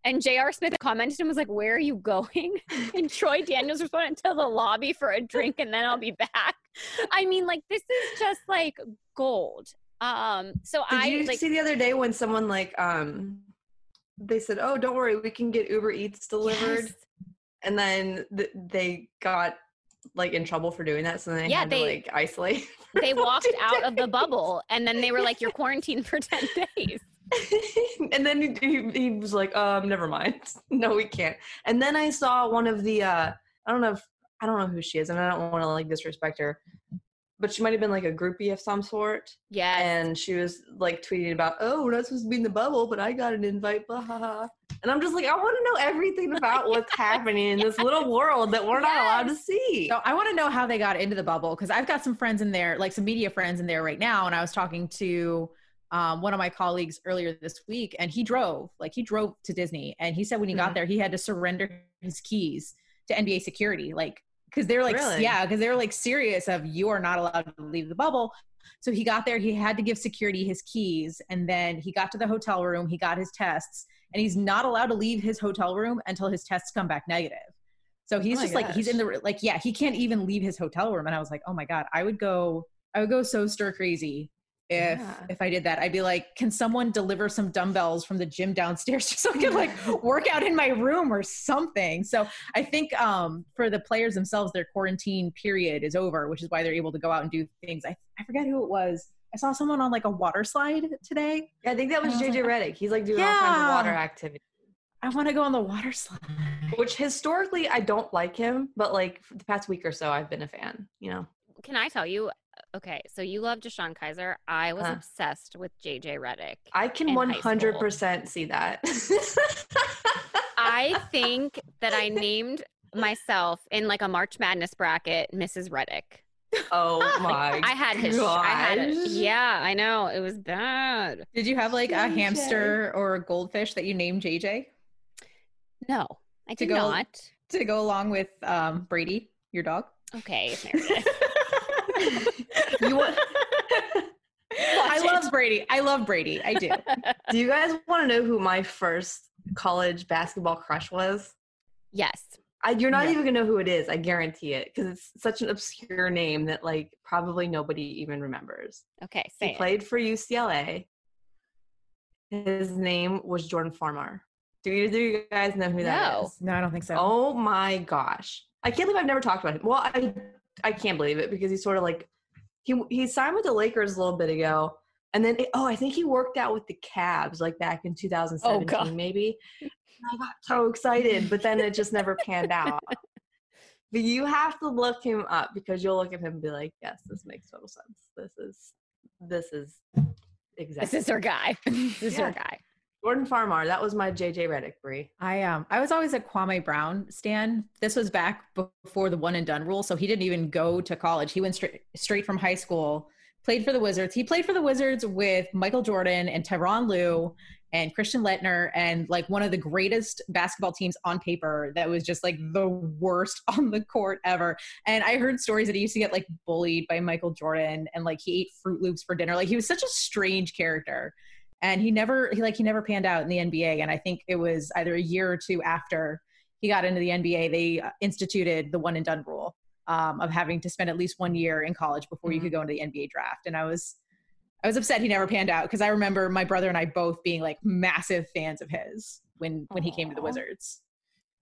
And J.R. Smith commented and was like, Where are you going? And Troy Daniels responded to the lobby for a drink and then I'll be back. I mean, like, this is just like gold. Um, so I Did I you like see the other day when someone like um they said, "Oh, don't worry, we can get Uber Eats delivered," yes. and then th- they got like in trouble for doing that, so then they Yeah, had they- to like isolate. they walked 10 out of the bubble and then they were like, You're quarantined for 10 days. and then he, he, he was like, um, never mind. no, we can't. And then I saw one of the, uh, I don't know if, I don't know who she is and I don't want to like disrespect her, but she might have been like a groupie of some sort. Yeah. And she was like tweeting about, oh, we're not supposed to be in the bubble, but I got an invite, blah, ha, ha. And I'm just like, I want to know everything about what's happening in this little world that we're not allowed to see. So I want to know how they got into the bubble because I've got some friends in there, like some media friends in there right now. And I was talking to um, one of my colleagues earlier this week, and he drove, like he drove to Disney, and he said when he got Mhm. there, he had to surrender his keys to NBA security, like because they're like, Really? yeah, because they were like serious of you are not allowed to leave the bubble. So he got there, he had to give security his keys, and then he got to the hotel room, he got his tests, and he's not allowed to leave his hotel room until his tests come back negative. So he's Oh just like he's in the like yeah he can't even leave his hotel room and I was like oh my god I would go I would go so stir crazy if Yeah. if I did that I'd be like can someone deliver some dumbbells from the gym downstairs just so I can like work out in my room or something so I think um for the players themselves their quarantine period is over which is why they're able to go out and do things I I forget who it was I saw someone on like a water slide today Yeah, I think that was And was JJ like, Redick. He's like doing all kinds of water Yeah. activities. I want to go on the water slide Which historically I don't like him, but like for the past week or so I've been a fan, you know. Can I tell you? Okay, so you love Deshaun Kaiser. I was Huh. obsessed with JJ Redick. I can in one high hundred school. percent see that. I think that I named myself in like a March Madness bracket Mrs. Redick. oh my! I had his. I had it. Yeah, I know it was bad. Did you have like a hamster or a goldfish that you named JJ No, I To did go- not. to go along with um, Brady, your dog? Okay, Meredith. You want? I love Brady. I love Brady. I do. Do you guys want to know who my first college basketball crush was? yes. I, you're not Yeah. even gonna know who it is. I guarantee it because it's such an obscure name that like probably nobody even remembers. Okay. He it. played for UCLA. His name was Jordan Farmar. Do either of you guys know who that No. is? No, I don't think so. Oh my gosh. I can't believe I've never talked about him. Well, I I can't believe it because he's sort of like he he signed with the Lakers a little bit ago. And then oh, I think he worked out with the Cavs like back in 2017 God. maybe. And I got so excited, but then it just never panned out. But you have to look him up because you'll look at him and be like, "Yes, this makes total sense. This is this is exactly This is her guy. This is her guy. Jordan Farmar. That was my JJ Redick, Brie. I um I was always a Kwame Brown stan. This was back before the one and done rule, so he didn't even go to college. He went straight straight from high school. Played for the Wizards. He played for the Wizards with Michael Jordan and Tyronn Lue and Christian Laettner and like one of the greatest basketball teams on paper that was just like the worst on the court ever. And I heard stories that he used to get like bullied by Michael Jordan and like he ate Fruit Loops for dinner. Like he was such a strange character and he never he like he never panned out in the NBA and I think it was either a year or two after he got into the NBA they uh, instituted the one and done rule um, of having to spend at least one year in college before you Mhm. could go into the NBA draft and I was I was upset he never panned out because I remember my brother and I both being like massive fans of his when when he came to the Wizards.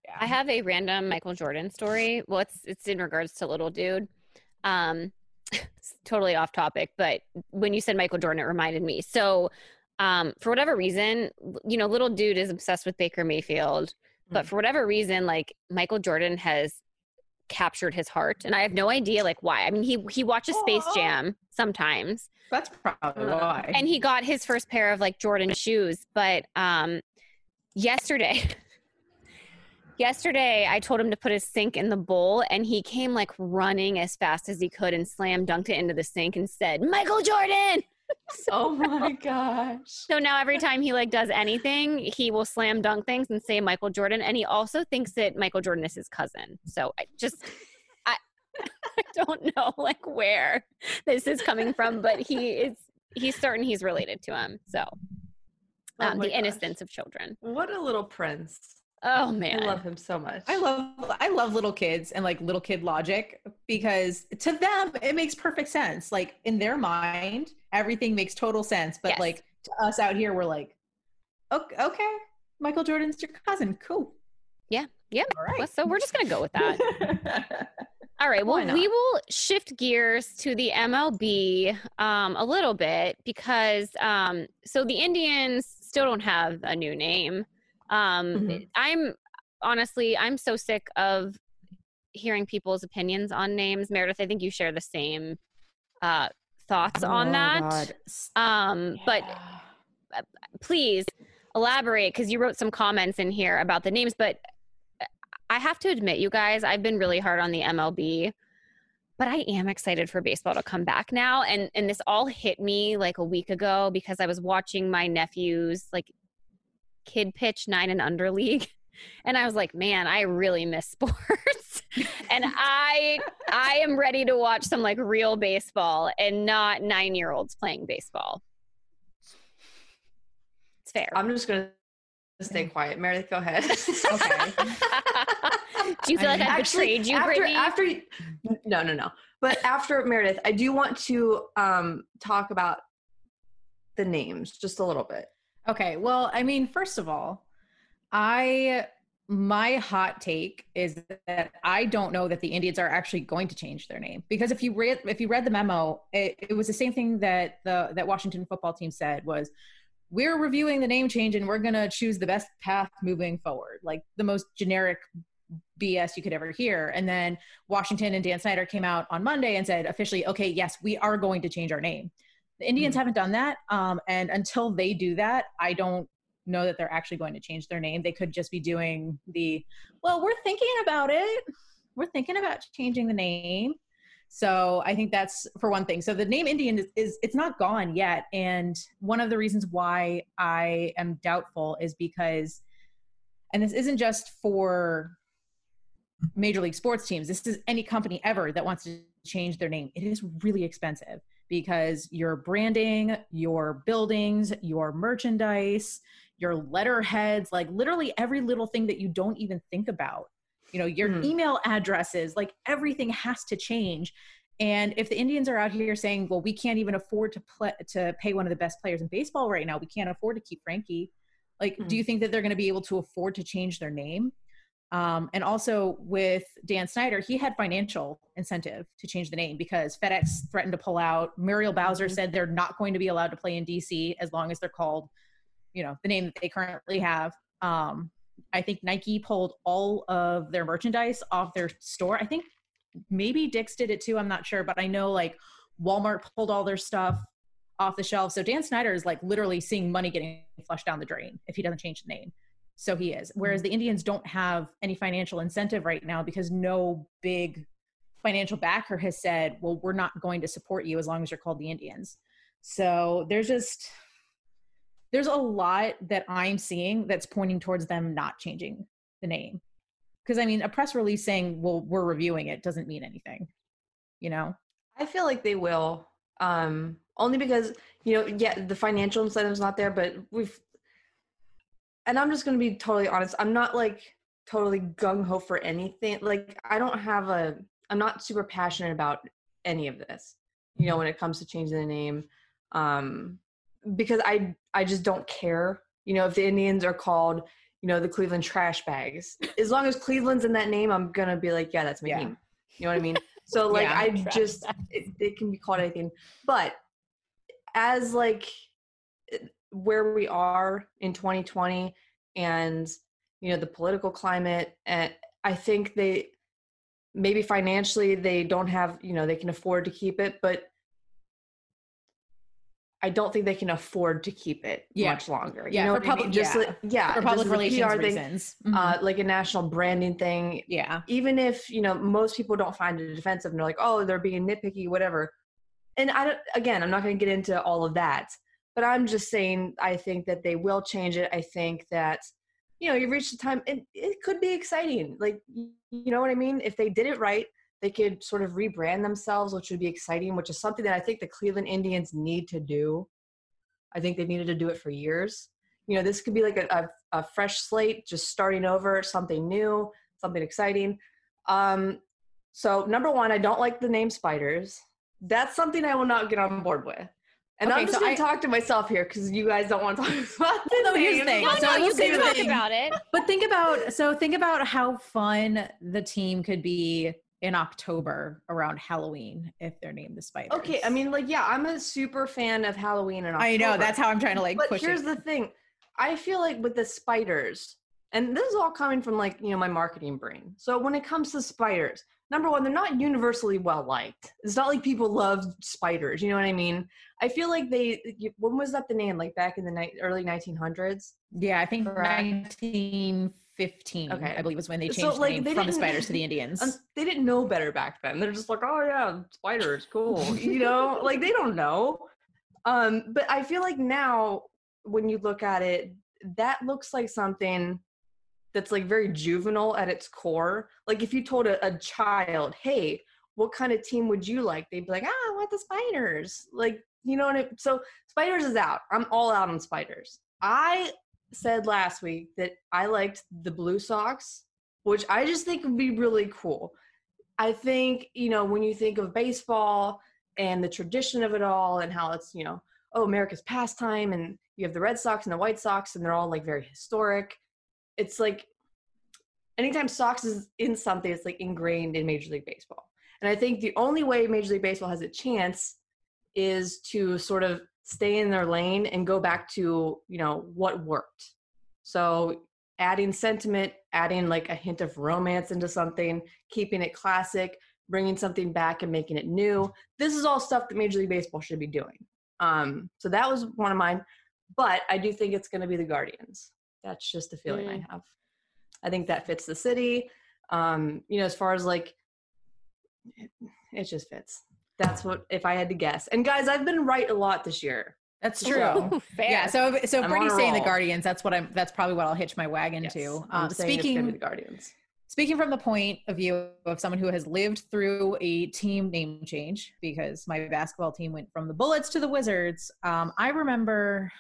Yeah. I have a random Michael Jordan story. Well, it's it's in regards to little dude. Um, it's totally off topic, but when you said Michael Jordan, it reminded me. So, um, for whatever reason, you know, little dude is obsessed with Baker Mayfield, but Mm. for whatever reason, like Michael Jordan has captured his heart, and I have no idea like why. I mean, he he watches Space Jam sometimes, That's probably why. and he got his first pair of like Jordan shoes. But um, yesterday, yesterday I told him to put his sink in the bowl, and he came like running as fast as he could and slam dunked it into the sink and said, "Michael Jordan." Oh my gosh. So now every time he like does anything, he will slam dunk things and say Michael Jordan, and he also thinks that Michael Jordan is his cousin. So I just. I, I don't know like where this is coming from, but he is he's certain he's related to him. So Oh um, my the gosh. innocence of children. What a little prince. Oh man, I love him so much. I love I love little kids and like little kid logic because to them it makes perfect sense. Like in their mind, everything makes total sense. But Yes. like to us out here, we're like, okay, okay, Michael Jordan's your cousin. Cool. Yeah, yeah. All right. Well, so we're just gonna go with that. All right. Well, we will shift gears to the MLB um, a little bit because um, so the Indians still don't have a new name. Um, Mhm. I'm honestly, I'm so sick of hearing people's opinions on names. Meredith, I think you share the same uh, thoughts on Oh, that. God. Um, But please elaborate because you wrote some comments in here about the names but i have to admit you guys i've been really hard on the mlb but i am excited for baseball to come back now and and this all hit me like a week ago because i was watching my nephew's like kid pitch nine and under league and i was like man i really miss sports and i i am ready to watch some like real baseball and not nine year olds playing baseball it's fair I'm just gonna stay quiet. Meredith, go ahead. Okay. Do you feel like I mean, I Actually, betrayed you, after, Brittany? After no, no, no. But after Meredith, I do want to um, talk about the names just a little bit. Okay. Well, I mean, first of all, I my hot take is that I don't know that the Indians are actually going to change their name because if you read if you read the memo, it, it was the same thing that the that Washington football team said was we're reviewing the name change and we're going to choose the best path moving forward, like the most generic BS you could ever hear. And then Washington and Dan Snyder came out on Monday and said officially, okay, yes, we are going to change our name. The Indians mm-hmm. haven't done that. Um, and until they do that, I don't know that they're actually going to change their name. They could just be doing the, well, we're thinking about it. We're thinking about changing the name. So I think that's for one thing. So the name Indian is, is, it's not gone yet. And one of the reasons why I am doubtful is because, and this isn't just for major league sports teams. This is any company ever that wants to change their name. It is really expensive because your branding, your buildings, your merchandise, your letterheads, like literally every little thing that you don't even think about. You know, your mm. email addresses, like everything has to change. And if the Indians are out here saying, "Well, we can't even afford to play to pay one of the best players in baseball right now. We can't afford to keep Frankie." Like, mm. do you think that they're going to be able to afford to change their name? Um, and also with Dan Snyder, he had financial incentive to change the name because FedEx threatened to pull out. Muriel Bowser mm-hmm. said they're not going to be allowed to play in DC as long as they're called, you know, the name that they currently have. Um, I think Nike pulled all of their merchandise off their store. I think maybe Dick's did it too. I'm not sure, but I know like Walmart pulled all their stuff off the shelf. So Dan Snyder is like literally seeing money getting flushed down the drain if he doesn't change the name. So he is. Whereas mm-hmm. the Indians don't have any financial incentive right now because no big financial backer has said, well, we're not going to support you as long as you're called the Indians. So there's just, there's a lot that I'm seeing that's pointing towards them not changing the name. Because I mean, a press release saying, well, we're reviewing it doesn't mean anything, you know? I feel like they will. Um, only because, you know, yeah, the financial incentive's not there, but we've and I'm just gonna be totally honest. I'm not like totally gung ho for anything. Like I don't have a. I'm not super passionate about any of this. You know, when it comes to changing the name, um, because I I just don't care. You know, if the Indians are called, you know, the Cleveland Trash Bags, as long as Cleveland's in that name, I'm gonna be like, yeah, that's my yeah. name. You know what I mean? So like, yeah, I just it, it can be called anything, but as like where we are in 2020 and you know the political climate and i think they maybe financially they don't have you know they can afford to keep it but I don't think they can afford to keep it yeah. much longer. Yeah, you know for public, I mean? just yeah. Like, yeah, for public relations thing, reasons, uh, mm-hmm. uh, like a national branding thing. Yeah, even if you know most people don't find it offensive, and they're like, oh, they're being nitpicky, whatever. And I don't. Again, I'm not going to get into all of that but i'm just saying i think that they will change it. I think that you know you've reached the time it, it could be exciting. Like you know what i mean? If they did it right they could sort of rebrand themselves which would be exciting which is something that i think the cleveland indians need to do. I think they needed to do it for years. You know this could be like a, a, a fresh slate just starting over something new something exciting. Um so number one i don't like the name spiders. That's something i will not get on board with and okay, I'm just so gonna I, talk to myself here because you guys don't want to talk about this. No, here's the thing. No, so no, you can talk thing. about it. But think about so think about how fun the team could be in October around Halloween if they're named the Spiders. Okay, I mean, like, yeah, I'm a super fan of Halloween and I know that's how I'm trying to like. But here's it. the thing, I feel like with the spiders, and this is all coming from like you know my marketing brain. So when it comes to spiders, number one, they're not universally well liked. It's not like people love spiders. You know what I mean? I feel like they. When was that the name? Like back in the ni- early 1900s? Yeah, I think Correct. 1915. Okay, I believe was when they changed so, like, the name from the spiders to the Indians. Um, they didn't know better back then. They're just like, oh yeah, spiders, cool. you know, like they don't know. Um, but I feel like now when you look at it, that looks like something that's like very juvenile at its core. Like if you told a, a child, hey, what kind of team would you like? They'd be like, ah, I want the spiders. Like, you know what I mean? So spiders is out. I'm all out on spiders. I said last week that I liked the blue socks, which I just think would be really cool. I think, you know, when you think of baseball and the tradition of it all and how it's, you know, oh, America's pastime and you have the Red Sox and the White Sox and they're all like very historic it's like anytime Sox is in something, it's like ingrained in Major League Baseball. And I think the only way Major League Baseball has a chance is to sort of stay in their lane and go back to, you know, what worked. So adding sentiment, adding like a hint of romance into something, keeping it classic, bringing something back and making it new. This is all stuff that Major League Baseball should be doing. Um, so that was one of mine. But I do think it's going to be the Guardians. That's just the feeling I Mm. have. I think that fits the city. Um, you know, as far as like, it, it just fits. That's what if I had to guess. And guys, I've been right a lot this year. That's true. Yeah, so so I'm Brittany's saying the. Guardians. That's what I'm. That's probably what I'll hitch my wagon Yes, to. Um, speaking the Guardians. speaking from the point of view of someone who has lived through a team name change, because my basketball team went from the Bullets to the Wizards. Um, I remember.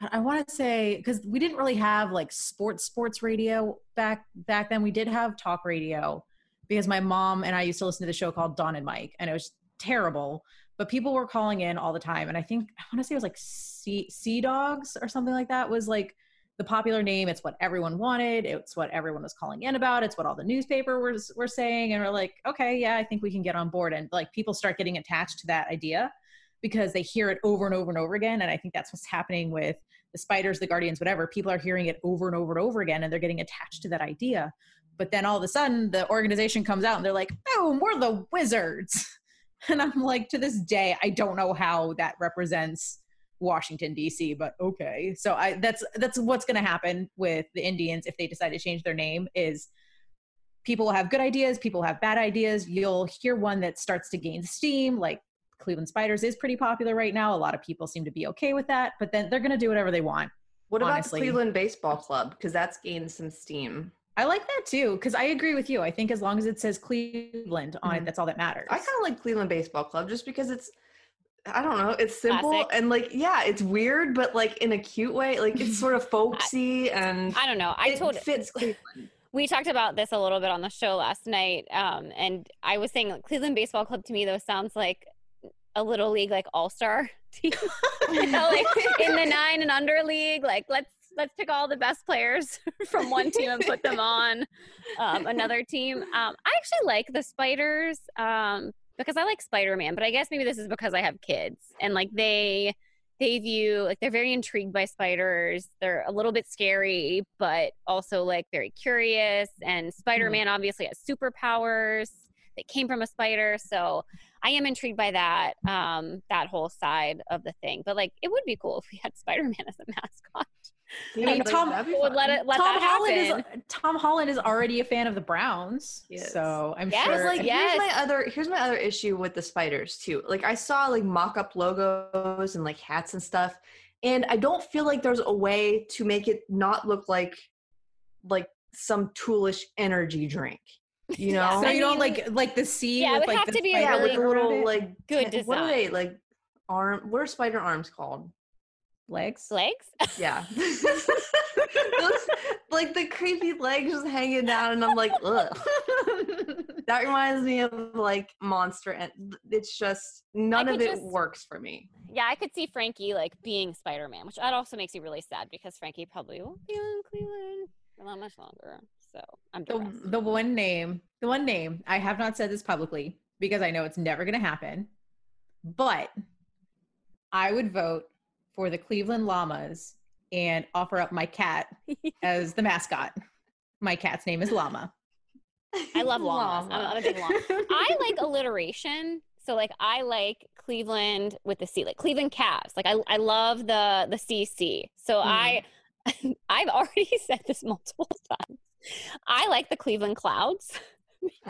I want to say because we didn't really have like sports sports radio back back then. We did have talk radio because my mom and I used to listen to the show called Don and Mike, and it was terrible. But people were calling in all the time, and I think I want to say it was like Sea Dogs or something like that was like the popular name. It's what everyone wanted. It's what everyone was calling in about. It's what all the newspaper was were saying, and we're like, okay, yeah, I think we can get on board. And like people start getting attached to that idea because they hear it over and over and over again. And I think that's what's happening with the spiders, the guardians, whatever. People are hearing it over and over and over again, and they're getting attached to that idea. But then all of a sudden, the organization comes out and they're like, oh, we're the wizards." And I'm like, to this day, I don't know how that represents Washington D.C., but okay. So I that's that's what's going to happen with the Indians if they decide to change their name. Is people have good ideas, people have bad ideas. You'll hear one that starts to gain steam, like Cleveland Spiders is pretty popular right now. A lot of people seem to be okay with that, but then they're going to do whatever they want. What about honestly. the Cleveland Baseball Club? Because that's gained some steam. I like that too because I agree with you. I think as long as it says Cleveland on it, Mhm. that's all that matters. I kind of like Cleveland Baseball Club just because it's I don't know, it's simple Classic. and like yeah, it's weird but like in a cute way. Like it's sort of folksy and I don't know. I it told fits Cleveland. we talked about this a little bit on the show last night, um, and I was saying like, Cleveland Baseball Club to me though sounds like a little league like all star team, you know, like in the nine and under league. Like let's let's pick all the best players from one team and put them on um, another team. Um, I actually like the Spiders um, because I like Spider Man, but I guess maybe this is because I have kids and like they they view like they're very intrigued by spiders. They're a little bit scary, but also like very curious. And Spider Man obviously has superpowers that came from a spider, so I am intrigued by that um, that whole side of the thing. But like, it would be cool if we had Spider Man as a mascot. See, mean, Tom that'd let it let Tom Holland happen. is Tom Holland is already a fan of the Browns, Yes. so I'm Yes, sure. like Yes. here's my other here's my other issue with the spiders too. Like I saw like mock-up logos and like hats and stuff, and I don't feel like there's a way to make it not look like like some toolish energy drink. You Yeah, know? so I you don't like like the sea Yeah, it with, would like, have the to be a spider yeah, with really little like Good ten- What are they like? Arm? What are spider arms called? legs. Legs? Yeah, Those, like the creepy legs just hanging down, and I'm like, ugh. That reminds me of like Monster, and it's just none of it just- works for me. Yeah, I could see Frankie like being Spider Man, which that also makes me really sad because Frankie probably won't be in Cleveland for that much longer. So I'm the, depressed. the one name, the one name, I have not said this publicly because I know it's never going to happen, but I would vote for the Cleveland Llamas and offer up my cat as the mascot. My cat's name is Llama. I love llamas. I'm, I'm a big llama. I like alliteration. So like I like Cleveland with the C, like Cleveland Cavs. Like I I love the the CC. So hmm. I I've already said this multiple times. I like the Cleveland Clouds.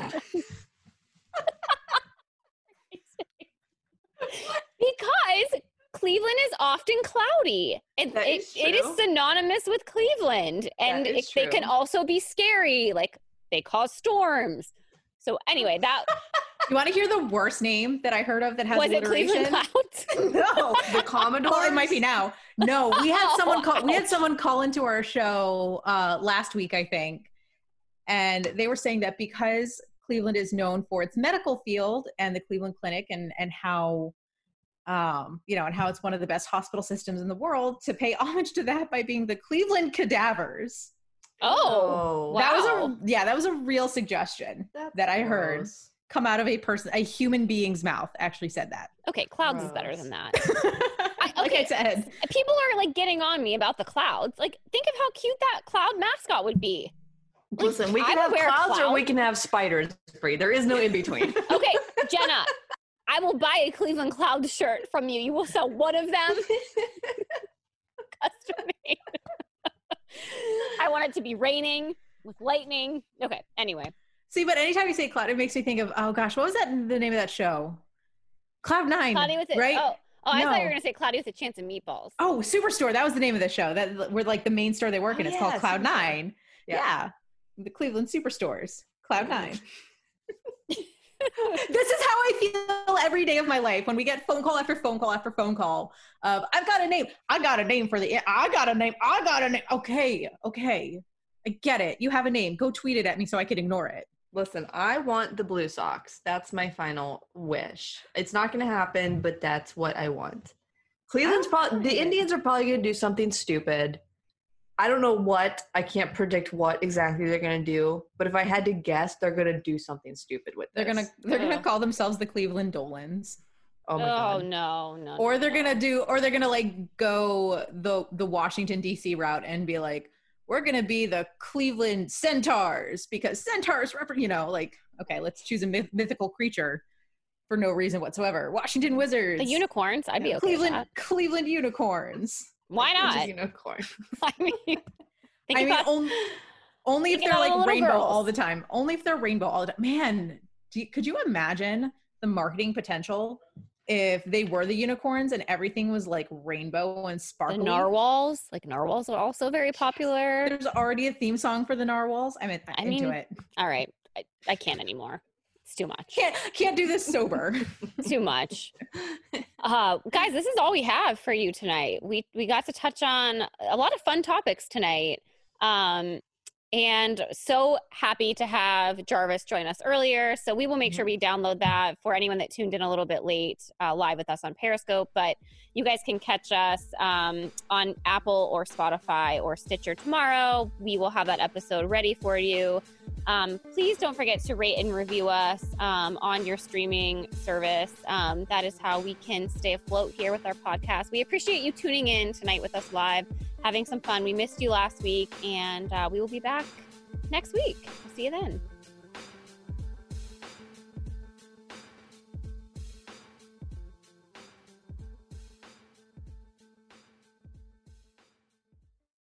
because Cleveland is often cloudy. It, is it is synonymous with Cleveland. And it, they can also be scary. Like they cause storms. So anyway, that You want to hear the worst name that I heard of that has was it? Cleveland Clouds. no, The Commodore. well, it might be now. No, we had someone call. We had someone call into our show uh, last week, I think, and they were saying that because Cleveland is known for its medical field and the Cleveland Clinic, and and how, um, you know, and how it's one of the best hospital systems in the world, to pay homage to that by being the Cleveland Cadavers. Oh, That was a yeah, that was a real suggestion That's that I heard. gross. Come out of a person, a human being's mouth. Actually said that. okay. Clouds is better than that. I like okay. I said. People are like getting on me about the clouds. Like, think of how cute that cloud mascot would be. Listen, we can would have wear clouds or we can have spiders. Free. There is no in between. Okay, Jenna, I will buy a Cleveland Cloud shirt from you. You will sell one of them custom made. I want it to be raining with lightning. Okay, anyway. See, but anytime you say cloud, it makes me think of oh gosh, what was that the name of that show? Cloud Nine, Cloudy with it. right? Oh, oh I thought you were going to say Cloudy with a Chance of Meatballs. Oh, Superstore. That was the name of the show. That were like the main store they work Oh, in. It's yeah, called Cloud Superstore. Nine. Yeah. Yeah. The Cleveland Superstores. Cloud Nine. this is how I feel every day of my life when we get phone call after phone call after phone call of I've got a name. I got a name for the I got a name. I got a name. Okay, okay. I get it. You have a name. Go tweet it at me so I can ignore it. Listen, I want the Blue Sox. That's my final wish. It's not going to happen, but that's what I want. Cleveland's probably the Indians are probably going to do something stupid. I don't know what. I can't predict what exactly they're going to do, but if I had to guess, they're going to do something stupid with They're gonna they're gonna call themselves the Cleveland Dolans. Oh my god. oh god. no, no. or they're no. gonna do or they're gonna like go the the washington dc route and be like we're gonna be the cleveland centaurs because centaurs you know like okay let's choose a myth- mythical creature for no reason whatsoever washington wizards the unicorns. I'd be okay cleveland with that. cleveland unicorns Why not? unicorn. I mean, i mean about- only, only if they're like rainbow girls. all the time only if they're rainbow all the time man do you, could you imagine the marketing potential if they were the unicorns and everything was like rainbow and the narwhals, like narwhals, are also very popular. There's already a theme song for the narwhals. I'm, in, I into mean- it. All right, I, I can't anymore. It's too much. Can't can't do this sober. too much. Uh, guys, this is all we have for you tonight. We we got to touch on a lot of fun topics tonight. Um, and so happy to have Jarvis join us earlier. So we will make sure we download that for anyone that tuned in a little bit late uh, live with us on Periscope. But you guys can catch us um, on Apple or Spotify or Stitcher tomorrow. We will have that episode ready for you. Um, please don't forget to rate and review us um, on your streaming service. Um, that is how we can stay afloat here with our podcast. We appreciate you tuning in tonight with us live, having some fun. We missed you last week, and uh, we will be back next week. I'll see you then.